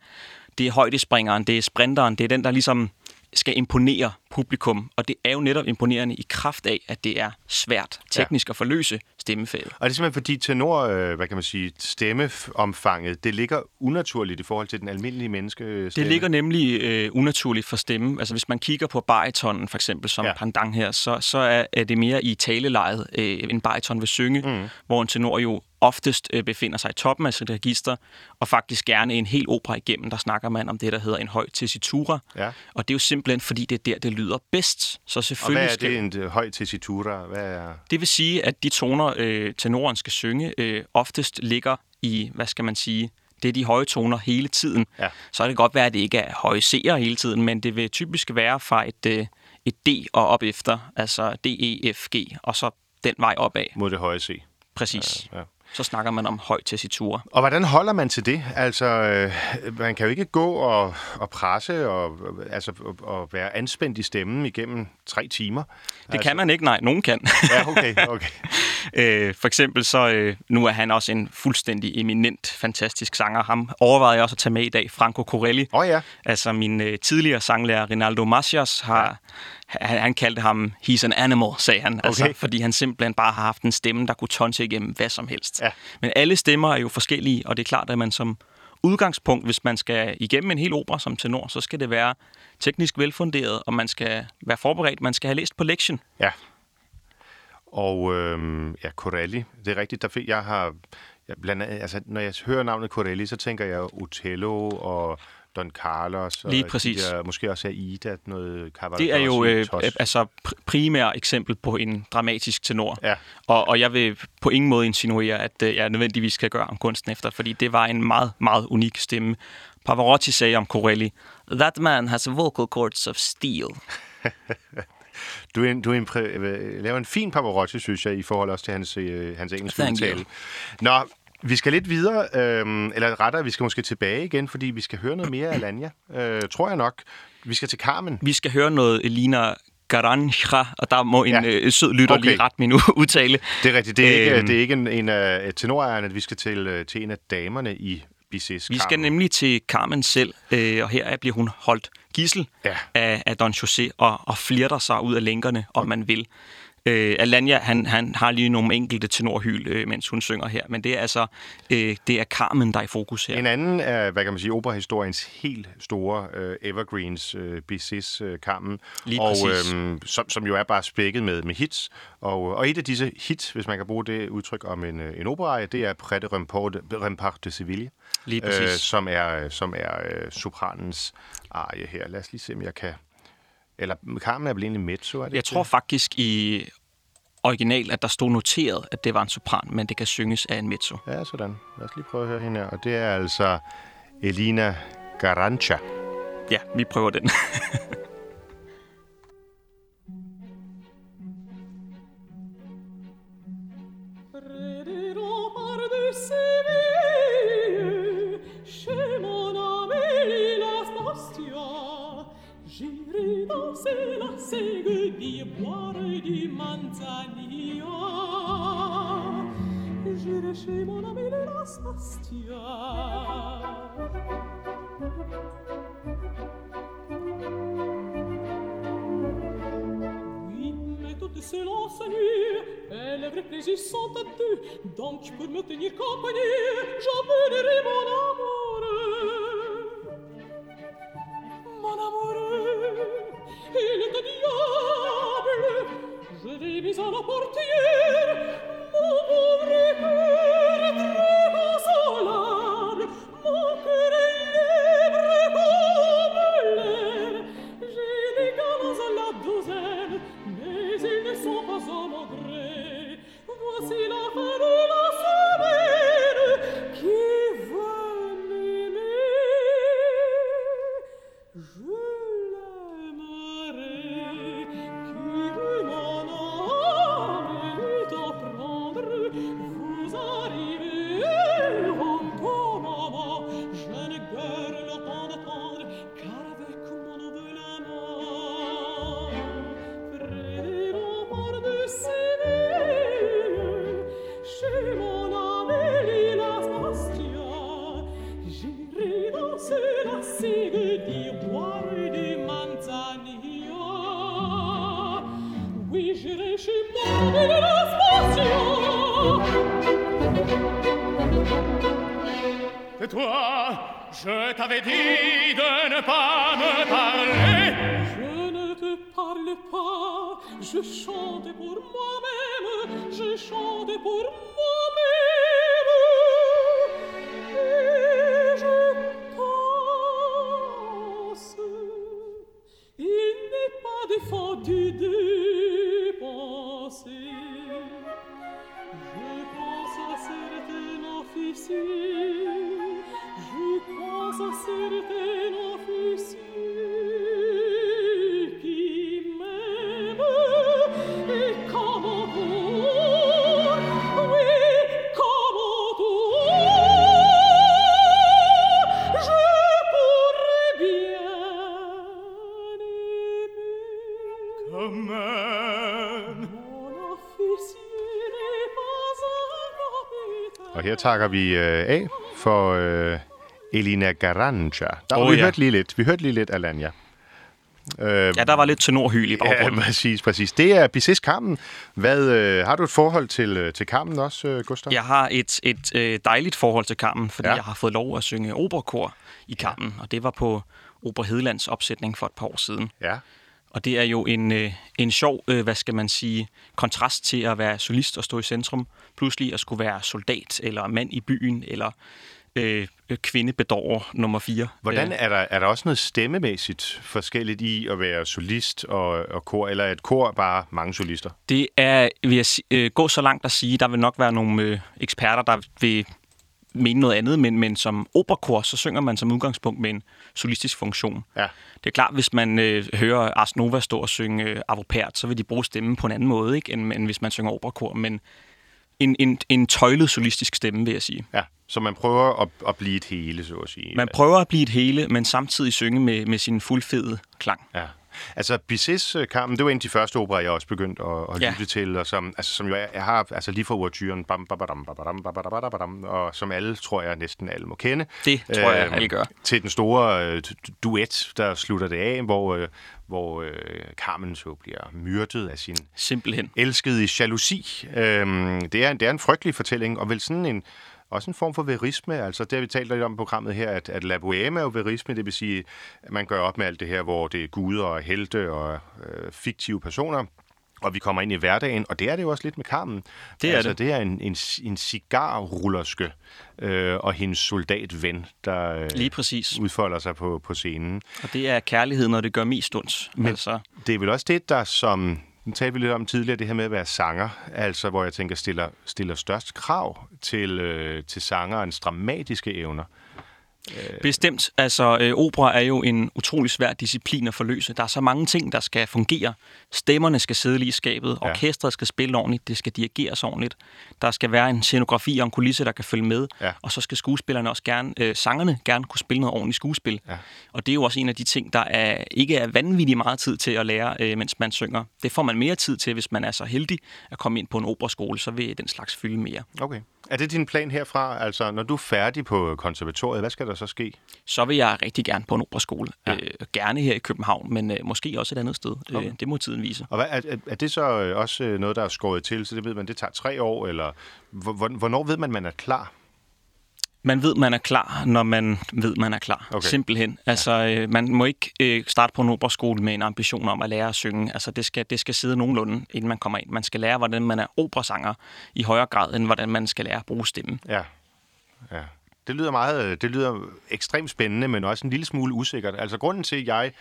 det er højdespringeren, det er sprinteren, det er den, der ligesom skal imponere publikum. Og det er jo netop imponerende i kraft af, at det er svært teknisk ja. at forløse stemmefaget. Og det er simpelthen fordi tenor, øh, hvad kan man sige, stemmeomfanget, det ligger unaturligt i forhold til den almindelige menneske Det ligger nemlig øh, unaturligt for stemme. Altså hvis man kigger på baritonen for eksempel som ja. pandang her, så, så er, er det mere i talelejet, øh, en bariton vil synge, mm. hvor en tenor jo oftest øh, befinder sig i toppen af sit register, og faktisk gerne en hel opera igennem, der snakker man om det, der hedder en høj tessitura. Ja. Og det er jo simpelthen, fordi det er der, det lyder bedst. Så selvfølgelig og hvad er skal... det, en øh, høj tessitura? Hvad er... Det vil sige, at de toner, øh, tenoren skal synge, øh, oftest ligger i, hvad skal man sige, det er de høje toner hele tiden. Ja. Så kan det godt være, at det ikke er høje C'er hele tiden, men det vil typisk være fra et, øh, et D og op efter, altså D, E, F, G, og så den vej opad. Mod det høje C. Præcis. Ja, ja. Så snakker man om høj tessitur. Og hvordan holder man til det? Altså, øh, man kan jo ikke gå og, og presse og, altså, og, og være anspændt i stemmen igennem tre timer. Det altså. kan man ikke, nej. Nogen kan. Ja, okay. okay. <laughs> øh, for eksempel så, øh, nu er han også en fuldstændig eminent, fantastisk sanger. Ham overvejede jeg også at tage med i dag, Franco Corelli. Åh oh, ja. Altså min øh, tidligere sanglærer, Rinaldo Macias, har... Ja han, han kaldte ham, he's an animal, sagde han. Altså, okay. Fordi han simpelthen bare har haft en stemme, der kunne tonse igennem hvad som helst. Ja. Men alle stemmer er jo forskellige, og det er klart, at man som udgangspunkt, hvis man skal igennem en hel opera som tenor, så skal det være teknisk velfunderet, og man skal være forberedt. Man skal have læst på lektion. Ja. Og øh, ja, Corelli, det er rigtigt. Der fik, jeg har, jeg blandt andet, altså, når jeg hører navnet Corelli, så tænker jeg Otello og Don Carlos. Lige og præcis. De der, måske også Aida, noget Cavaradossi. Det er jo øh, altså primær eksempel på en dramatisk tenor. Ja. Og, og jeg vil på ingen måde insinuere, at øh, jeg nødvendigvis skal gøre om kunsten efter, fordi det var en meget, meget unik stemme. Pavarotti sagde om Corelli, That man has vocal cords of steel. <laughs> du, en, du en, øh, laver en fin Pavarotti, synes jeg, i forhold også til hans, øh, hans engelske udtale. Nå, vi skal lidt videre, øh, eller rettere, vi skal måske tilbage igen, fordi vi skal høre noget mere af Lanja, øh, tror jeg nok. Vi skal til Carmen. Vi skal høre noget Elina Garanja, og der må en ja. øh, sød lytter okay. lige ret min udtale. Det er rigtigt. Det er ikke, øhm. det er ikke en, en af tenorejerne, vi skal til, øh, til en af damerne i Bizets Vi skal nemlig til Carmen selv, øh, og her bliver hun holdt gissel ja. af, af Don José og, og flirter sig ud af lænkerne, om okay. man vil. Øh, Alanya, han, han har lige nogle enkelte tenorhyl, øh, mens hun synger her, men det er altså øh, det er Carmen, der er i fokus her. En anden af, hvad kan man sige, operahistoriens helt store øh, evergreens, øh, Bizets øh, Carmen, lige og, øh, som, som jo er bare spækket med, med hits. Og, og et af disse hits, hvis man kan bruge det udtryk om en, øh, en opera, det er Près de Rempart de Seville, lige øh, som er, som er øh, sopranens arie her. Lad os lige se, om jeg kan eller Carmen er vel egentlig mezzo, er det Jeg tror faktisk i original, at der stod noteret, at det var en sopran, men det kan synges af en mezzo. Ja, sådan. Lad os lige prøve at høre hende her. Og det er altså Elina Garancha. Ja, vi prøver den. <laughs> Dam ci për më të një kapën e t'avais dit de ne pas me parler. Takker vi øh, af for øh, Elina Garanja. Der, oh, vi ja. hørte lige lidt. Vi hørte lige lidt Alanya. Øh, Ja, der var lidt tenorhyl i Ja, baggrunden. <laughs> præcis, præcis. Det er Bizets Carmen. Hvad, øh, har du et forhold til, øh, til Carmen også, øh, Gustav? Jeg har et, et øh, dejligt forhold til Carmen, fordi Ja. ja. jeg har fået lov at synge operakor i Carmen, og det var på Opera Hedelands opsætning for et par år siden. Ja. Og det er jo en, øh, en sjov, øh, hvad skal man sige, kontrast til at være solist og stå i centrum. Pludselig at skulle være soldat, eller mand i byen, eller øh, øh, kvindebedårer nummer 4. Hvordan er der, er der også noget stemmemæssigt forskelligt i at være solist og, og kor, eller er et kor bare mange solister? Det er, vil jeg øh, gå så langt at sige, der vil nok være nogle øh, eksperter, der vil mene noget andet, men, men som operakor, så synger man som udgangspunkt med en solistisk funktion. Ja. Det er klart, hvis man øh, hører Ars Nova stå og synge øh, Avopert, så vil de bruge stemmen på en anden måde, ikke, end, end hvis man synger operakor. Men en, en, en tøjlet solistisk stemme, vil jeg sige. Ja, så man prøver at, at blive et hele, så at sige. Man prøver at blive et hele, men samtidig synge med, med sin fuldfede klang. Ja. Altså, Bizet's øh, Carmen, det var en af de første operer, jeg også begyndte at, at ja. lytte til, og som, altså, som jo jeg, jeg har altså, lige fra overturen, bam, bam bam bam bam og som alle, tror jeg, næsten alle må kende. Det tror jeg, øh, alle gør. Til den store øh, duet, der slutter det af, hvor, øh, hvor øh, Carmen så bliver myrdet af sin Simpelthen. elskede jalousi. Øh, det, er, det er en frygtelig fortælling, og vel sådan en også en form for verisme. Altså, det har vi talt lidt om i programmet her, at, at La Bohème er jo verisme, det vil sige, at man gør op med alt det her, hvor det er guder og helte og øh, fiktive personer. Og vi kommer ind i hverdagen, og det er det jo også lidt med Carmen. Det er altså, det. det er en, en, en cigarrullerske øh, og hendes soldatven, der øh, Lige præcis. udfolder sig på, på scenen. Og det er kærlighed, når det gør mest ondt. Men Altså, det er vel også det, der som... Nu talte vi lidt om tidligere, det her med at være sanger, altså hvor jeg tænker, stiller, stiller størst krav til, øh, til sangerens dramatiske evner. Bestemt. Altså, øh, opera er jo en utrolig svær disciplin at forløse. Der er så mange ting, der skal fungere. Stemmerne skal sidde lige i skabet. Ja. Orkestret skal spille ordentligt. Det skal dirigeres ordentligt. Der skal være en scenografi og en kulisse, der kan følge med. Ja. Og så skal skuespillerne også gerne, øh, sangerne gerne kunne spille noget ordentligt skuespil. Ja. Og det er jo også en af de ting, der er, ikke er vanvittigt meget tid til at lære, øh, mens man synger. Det får man mere tid til, hvis man er så heldig at komme ind på en operaskole, så vil den slags fylde mere. Okay. Er det din plan herfra? Altså, når du er færdig på konservatoriet, hvad skal der så ske? så vil jeg rigtig gerne på en operaskole. Ja. Øh, gerne her i København, men øh, måske også et andet sted. Okay. Okay. Øh, det må tiden vise. Og hvad, er, er- det så øh, også øh, noget, der er skåret til, så det ved man, det tager tre år, eller hvor- hvor- hvornår ved man, man er klar? Man ved, man er klar, når man ved, man er klar. Okay. Simpelthen. Altså, øh, man må ikke øh, starte på en operaskole med en ambition om at lære at synge. Altså, det skal, det skal sidde nogenlunde, inden man kommer ind. Man skal lære, hvordan man er operasanger i højere grad, end hvordan man skal lære at bruge stemmen. Ja. ja. Det lyder meget, øh, det lyder ekstremt spændende, men også en lille smule usikkert. Altså grunden til, at jeg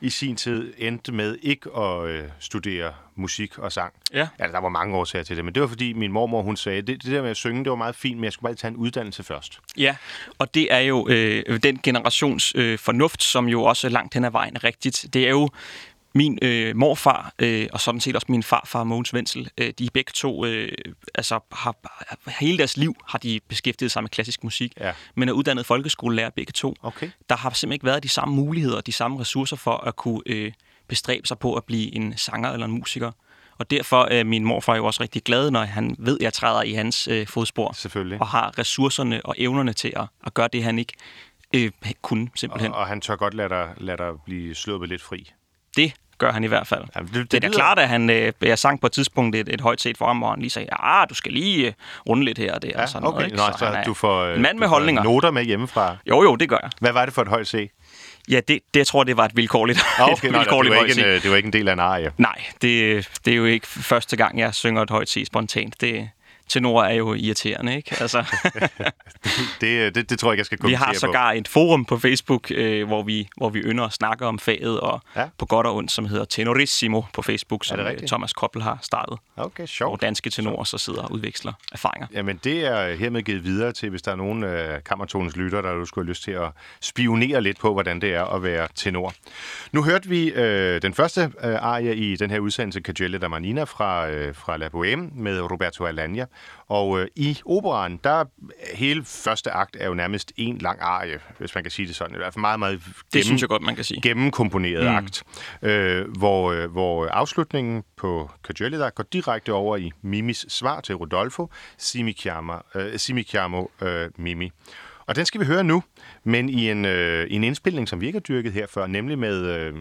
i sin tid endte med ikke at øh, studere musik og sang. Ja. Altså, der var mange årsager til det, men det var fordi min mormor, hun sagde, det, det der med at synge, det var meget fint, men jeg skulle bare tage en uddannelse først. Ja, og det er jo øh, den generations øh, fornuft, som jo også langt hen ad vejen er rigtigt. Det er jo min øh, morfar, øh, og sådan set også min farfar, Mogens Wenzel, øh, de begge to, øh, altså har, hele deres liv har de beskæftiget sig med klassisk musik, Ja. men er uddannet folkeskolelærer begge to. Okay. Der har simpelthen ikke været de samme muligheder, de samme ressourcer for at kunne øh, bestræbe sig på at blive en sanger eller en musiker. Og derfor er min morfar jo også rigtig glad, når han ved, at jeg træder i hans øh, fodspor Selvfølgelig. og har ressourcerne og evnerne til at, at gøre det, han ikke øh, kunne, simpelthen. Og, og han tør godt lade dig, lade dig blive sluppet lidt fri. Det gør han i hvert fald. Jamen, Det, det er da klart, at han, øh, jeg sang på et tidspunkt et, et højt set for ham, hvor han lige sagde, ah, du skal lige øh, runde lidt her og der. Ja, og sådan okay. noget, ikke? Nå, så, han er du får, øh, en mand med holdninger. noter med hjemmefra. Jo, jo, det gør jeg. Hvad var det for et højt C? Ja, det, det jeg tror det var et vilkårligt, Ah, <laughs> et okay, nej, det, vilkårligt var ikke en, øh, det var ikke en del af en arie. Nej, det, det er jo ikke første gang, jeg synger et højt C spontant. Det, tenor er jo irriterende, ikke? Altså, <laughs> Det, det, det tror jeg ikke, jeg skal vi kommentere har på. sågar et forum på Facebook, øh, hvor, vi, hvor vi ynder at snakke om faget, og Ja. på godt og ondt, som hedder Tenorissimo på Facebook, som det øh? Thomas Koppel har startet, Okay, hvor sjovt. danske tenorer så sidder og udveksler erfaringer. Jamen, det er hermed givet videre til, hvis der er nogen af Kammertonens lytter, der skulle have lyst til at spionere lidt på, hvordan det er at være tenor. Nu hørte vi øh, den første øh, arie i den her udsendelse, Cagelle da Manina fra, øh, fra La Bohème med Roberto Alagna. Og øh, i operaen, der hele første akt er jo nærmest en lang arie, hvis man kan sige det sådan. I hvert fald meget, meget Det synes jeg godt, man kan sige. gennemkomponeret mm. akt, øh, hvor, øh, hvor afslutningen på der går direkte over i Mimis svar til Rodolfo, Si mi chiamo, øh, si mi chiamo øh, Mimi. Og den skal vi høre nu, men i en, øh, en indspilning, som vi ikke har dyrket her før, nemlig med, øh,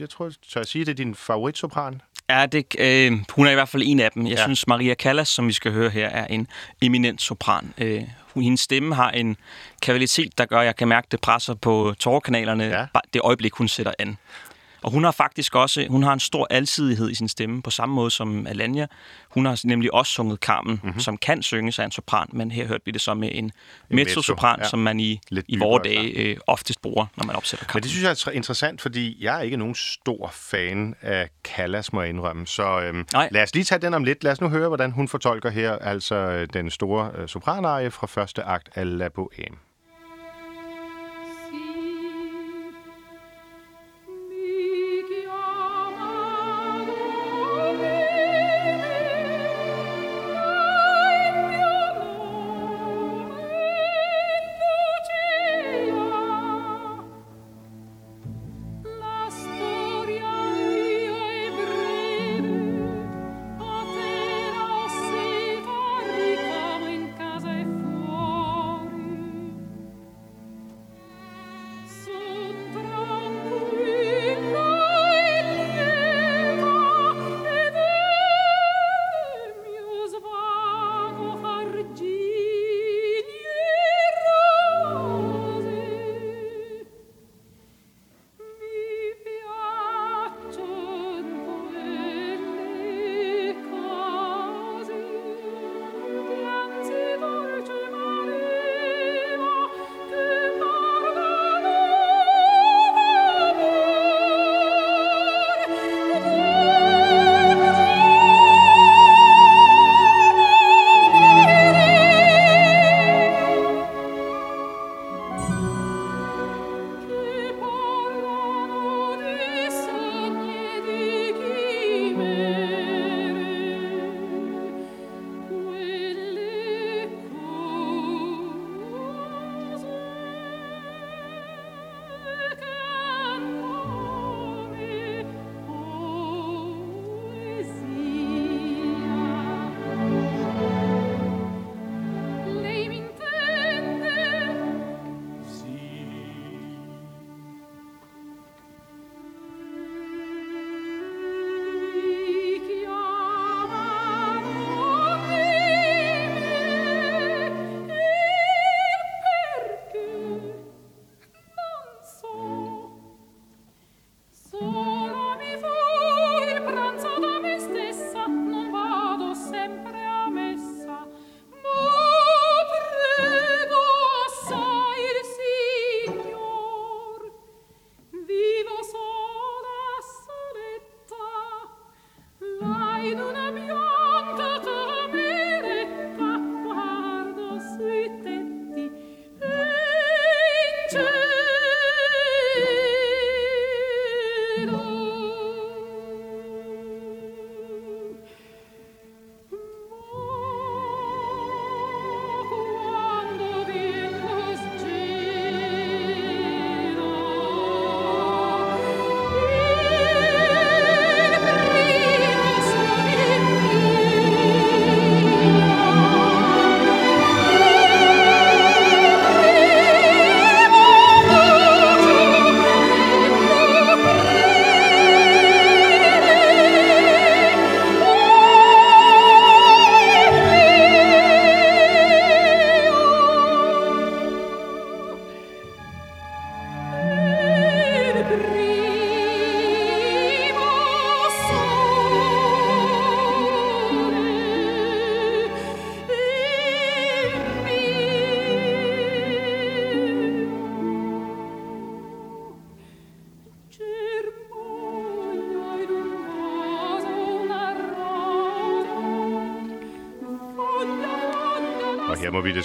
jeg tror, tør jeg sige, det er din favoritsopran? Ja, det, øh, hun er i hvert fald en af dem. Jeg Ja. synes, Maria Callas, som vi skal høre her, er en eminent sopran. Øh, hun, hendes stemme har en kvalitet, der gør, at jeg kan mærke, det presser på tårerkanalerne ja. det øjeblik, hun sætter an. Og hun har faktisk også hun har en stor alsidighed i sin stemme, på samme måde som Alanya. Hun har nemlig også sunget Carmen, Mhm. mm-hmm. som kan synges af en sopran, men her hørte vi det så med en, mezzo, mezzosopran, ja. ja. som man i, Lidt i vore dybere, dage øh, oftest bruger, når man opsætter Carmen. Men det synes jeg er interessant, fordi jeg er ikke nogen stor fan af Callas, må jeg indrømme. Så øhm, Nej. lad os lige tage den om lidt. Lad os nu høre, hvordan hun fortolker her, altså øh, den store øh, sopranarie fra første akt af La Bohème.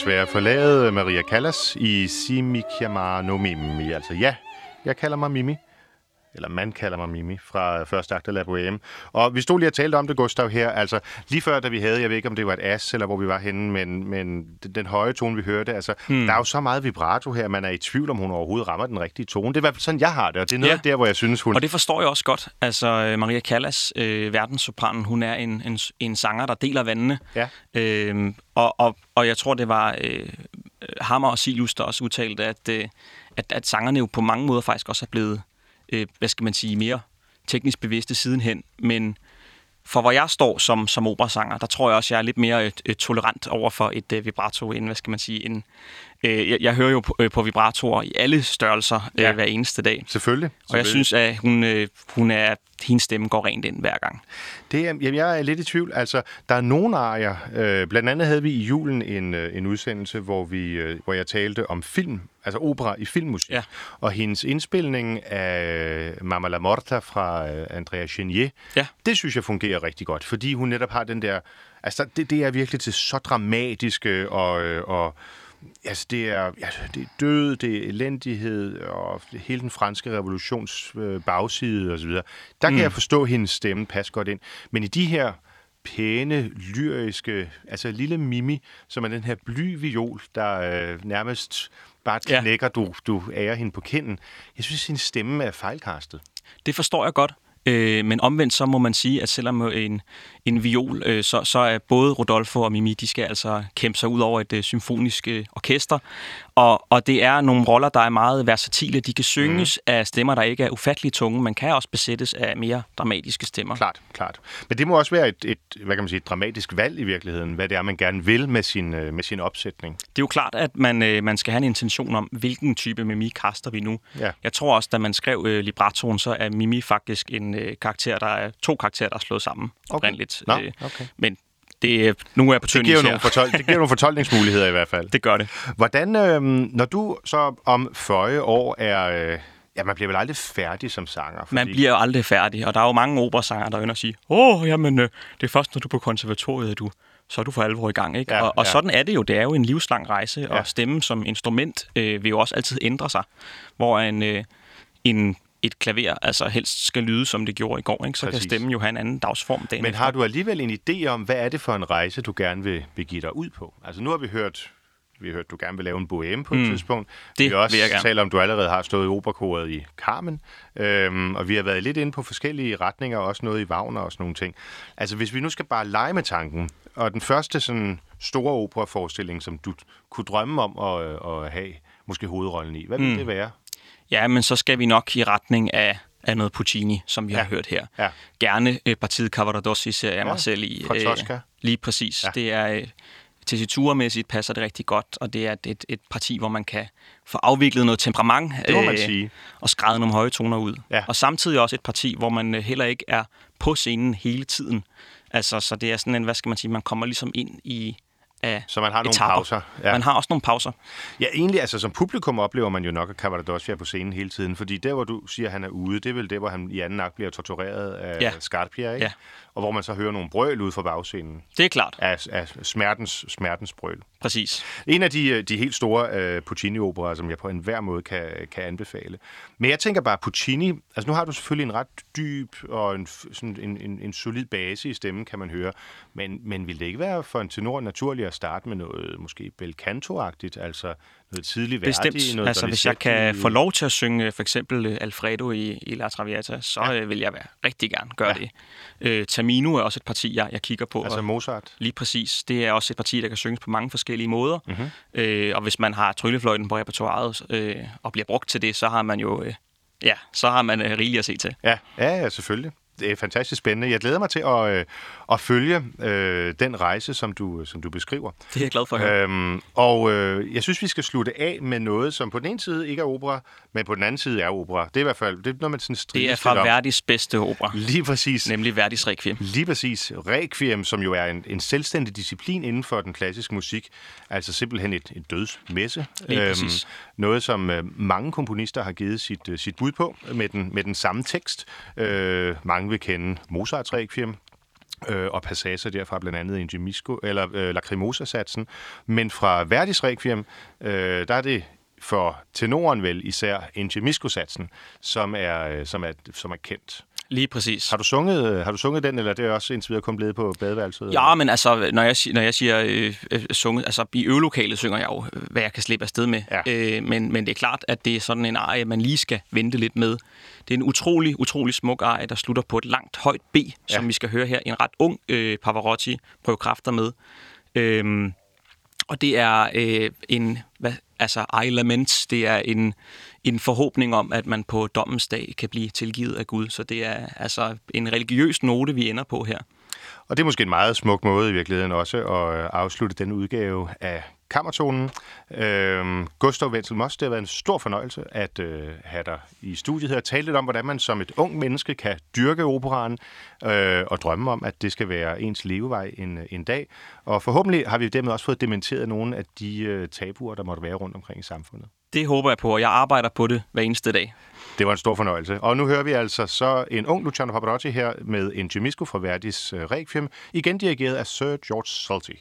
Desværre forlade Maria Callas i Simikiamar no Mimi. Altså ja, jeg kalder mig Mimi eller man kalder mig Mimi, fra første akt af La Boheme. Og vi stod lige og talte om det, Gustav, her. Altså, lige før, da vi havde, jeg ved ikke, om det var et as, eller hvor vi var henne, men, men den, den høje tone, vi hørte, altså, hmm. der er jo så meget vibrato her, man er i tvivl, om hun overhovedet rammer den rigtige tone. Det er i hvert fald sådan, jeg har det, og det er noget Ja. der, hvor jeg synes, hun... Og det forstår jeg også godt. Altså, øh, Maria Callas, øh, verdenssopranen, hun er en, en, en sanger, der deler vandene. Ja. Øhm, og, og, og jeg tror, det var øh, Hammer og Silius, der også udtalte, at, øh, at, at sangerne jo på mange måder faktisk også er blevet, øh, hvad skal man sige, mere teknisk bevidste sidenhen. Men for hvor jeg står som, som operasanger, der tror jeg også, jeg er lidt mere øh, tolerant over for et øh, vibrato end, hvad skal man sige, en, øh, jeg, jeg hører jo på, øh, på vibratorer i alle størrelser øh, Ja. hver eneste dag. Selvfølgelig. Og jeg synes, at hun, øh, hun er, hendes stemme går rent ind hver gang. Det er, jamen, jeg er lidt i tvivl. Altså, der er nogle arier. Øh, blandt andet havde vi i julen en, en udsendelse, hvor, vi, øh, hvor jeg talte om film, altså opera i filmmusik. Ja. Og hendes indspilning af Mama la Morta fra Andrea Chenier, Ja. det synes jeg fungerer rigtig godt, fordi hun netop har den der... Altså, det, det er virkelig til så dramatiske og... Og Altså, det er, ja, det er død, det er elendighed, og hele den franske revolutions øh, bagside osv. Der kan mm. jeg forstå hendes stemme passe godt ind. Men i de her pæne, lyriske, altså lille Mimi, som er den her bly viol, der øh, nærmest bare Ja. knækker, du, du ærer hende på kinden. Jeg synes, hendes stemme er fejlkastet. Det forstår jeg godt. Øh, men omvendt så må man sige, at selvom en, en viol, øh, så, så er både Rodolfo og Mimi, de skal altså kæmpe sig ud over et øh, symfonisk øh, orkester. Og, og det er nogle roller, der er meget versatile. De kan synges mm. af stemmer, der ikke er ufattelig tunge, men kan også besættes af mere dramatiske stemmer. Klart, klart. Men det må også være et, et, hvad kan man sige, et dramatisk valg i virkeligheden, hvad det er, man gerne vil med sin, øh, med sin opsætning. Det er jo klart, at man, øh, man skal have en intention om, hvilken type Mimi kaster vi nu. Ja. Jeg tror også, da man skrev øh, librettoen, så er Mimi faktisk en øh, karakter, der er to karakterer, der er slået sammen Okay. oprindeligt. Nå, Øh, okay. Men det, er- nu er jeg på Det giver, nogle fortol- det giver nogle fortolkningsmuligheder i hvert fald. <laughs> Det gør det. Hvordan, øh, når du så om 40 år er... Øh, ja, man bliver vel aldrig færdig som sanger? Man bliver jo aldrig færdig, og der er jo mange operasanger, der ønsker at sige, åh, jamen, øh, det er først, når du er på konservatoriet, at du, så er du for alvor i gang. Ikke? Ja, og, og ja. sådan er det jo. Det er jo en livslang rejse, Ja. og stemmen som instrument øh, vil jo også altid ændre sig. Hvor en, øh, en, et klaver altså helst skal lyde, som det gjorde i går, ikke? så Præcis. kan stemmen jo have en anden dagsform dagen Men efter. har du alligevel en idé om, hvad er det for en rejse, du gerne vil begive dig ud på? Altså nu har vi hørt, vi har hørt, du gerne vil lave en bohème på et Mm. tidspunkt. Det vi også vil jeg gerne. talt om, du allerede har stået i operakoret i Carmen. Øhm, og vi har været lidt inde på forskellige retninger, også noget i Wagner og sådan nogle ting. Altså hvis vi nu skal bare lege med tanken, og den første sådan store operaforestilling, som du kunne drømme om at, øh, at have måske hovedrollen i, hvad vil Mm. det være? Ja, men så skal vi nok i retning af, af noget Puccini, som vi Ja. har hørt her. Ja. Gerne øh, partiet Cavaradossi ser jeg Ja, mig selv i. Tosca. lige præcis. Ja. Det er øh, tessituremæssigt passer det rigtig godt, og det er et, et, parti, hvor man kan få afviklet noget temperament. Det må man sige. Og skræde nogle høje toner ud. Ja. Og samtidig også et parti, hvor man øh, heller ikke er på scenen hele tiden. Altså, så det er sådan en, hvad skal man sige, man kommer ligesom ind i af Så man har nogle etaper. pauser. Ja. Man har også nogle pauser. Ja, egentlig, altså som publikum oplever man jo nok, at Cavaradossi er på scenen hele tiden, fordi der, hvor du siger, at han er ude, det er vel der, hvor han i anden akt bliver tortureret af ja. Scarpia, ikke? Ja. Og hvor man så hører nogle brøl ud fra bagscenen Det er klart. af, af smertens, smertens brøl. Præcis. En af de, øh, de helt store uh, Puccini-operer, som jeg på enhver måde kan, kan anbefale. Men jeg tænker bare, Puccini, altså nu har du selvfølgelig en ret dyb og en, sådan en, en, en solid base i stemmen, kan man høre. Men, men vil det ikke være for en tenor naturligt at starte med noget måske bel canto-agtigt, altså noget tidlig værdigt? Bestemt. Noget Altså, hvis jeg kan få lov til at synge for eksempel øh, Alfredo i, i La Traviata, så Ja. ja. vil jeg være rigtig gerne gøre Ja. det. Øh, Tamino er også et parti, jeg, jeg kigger på. Altså Mozart? lige præcis. Det er også et parti, der kan synges på mange forskellige måder. Mhm. Mm-hmm. Øh, og hvis man har tryllefløjten på repertoireet øh, og bliver brugt til det, så har man jo øh, ja, så har man øh, rigeligt at se til. Ja, ja, ja, selvfølgelig. Det er fantastisk spændende. Jeg glæder mig til at, øh, at følge øh, den rejse, som du, som du beskriver. Det er jeg glad for. Øhm, og øh, jeg synes, vi skal slutte af med noget, som på den ene side ikke er opera, men på den anden side er opera. Det er i hvert fald det er, når man sådan Det er fra. Verdis bedste opera, Lige præcis. nemlig Verdis Requiem. Lige præcis. Requiem, som jo er en, en selvstændig disciplin inden for den klassiske musik. Altså simpelthen et, et dødsmesse. Lige præcis. noget, som øh, mange komponister har givet sit, øh, sit bud på med den, med den samme tekst. Øh, mange vil kende Mozarts Requiem, øh, og passager derfra, blandt andet en Gemisco, eller øh, Lacrimosa-satsen. Men fra Verdis Requiem, øh, der er det for tenoren vel især Ingemisco-satsen, som er, øh, som, er, som er kendt. Lige præcis. Har du sunget, har du sunget den, eller er det også indtil videre kun blevet på badeværelset? Ja, men altså, når jeg, når jeg siger øh, øh, sunget, altså i øvelokalet synger jeg jo, hvad jeg kan slippe afsted med. Ja. Øh, men, men det er klart, at det er sådan en arie, man lige skal vente lidt med. Det er en utrolig, utrolig smuk arie, der slutter på et langt, højt B, ja. som vi skal høre her. En ret ung øh, Pavarotti prøve kræfter med. Øhm, og det er øh, en, hvad, altså I lament, det er en, en forhåbning om, at man på dommens dag kan blive tilgivet af Gud. Så det er altså en religiøs note, vi ender på her. Og det er måske en meget smuk måde i virkeligheden også at øh, afslutte den udgave af Kammertonen. Øhm, Gustav Wenzel Moss, det har været en stor fornøjelse at øh, have dig i studiet her og tale lidt om, hvordan man som et ung menneske kan dyrke operaen øh, og drømme om, at det skal være ens levevej en, en dag. Og forhåbentlig har vi dermed også fået dementeret nogle af de øh, tabuer, der måtte være rundt omkring i samfundet. Det håber jeg på, og jeg arbejder på det hver eneste dag. Det var en stor fornøjelse. Og nu hører vi altså så en ung Luciano Pavarotti her med en Gemisco fra Verdis øh, Requiem, igen dirigeret af Sir George Solti.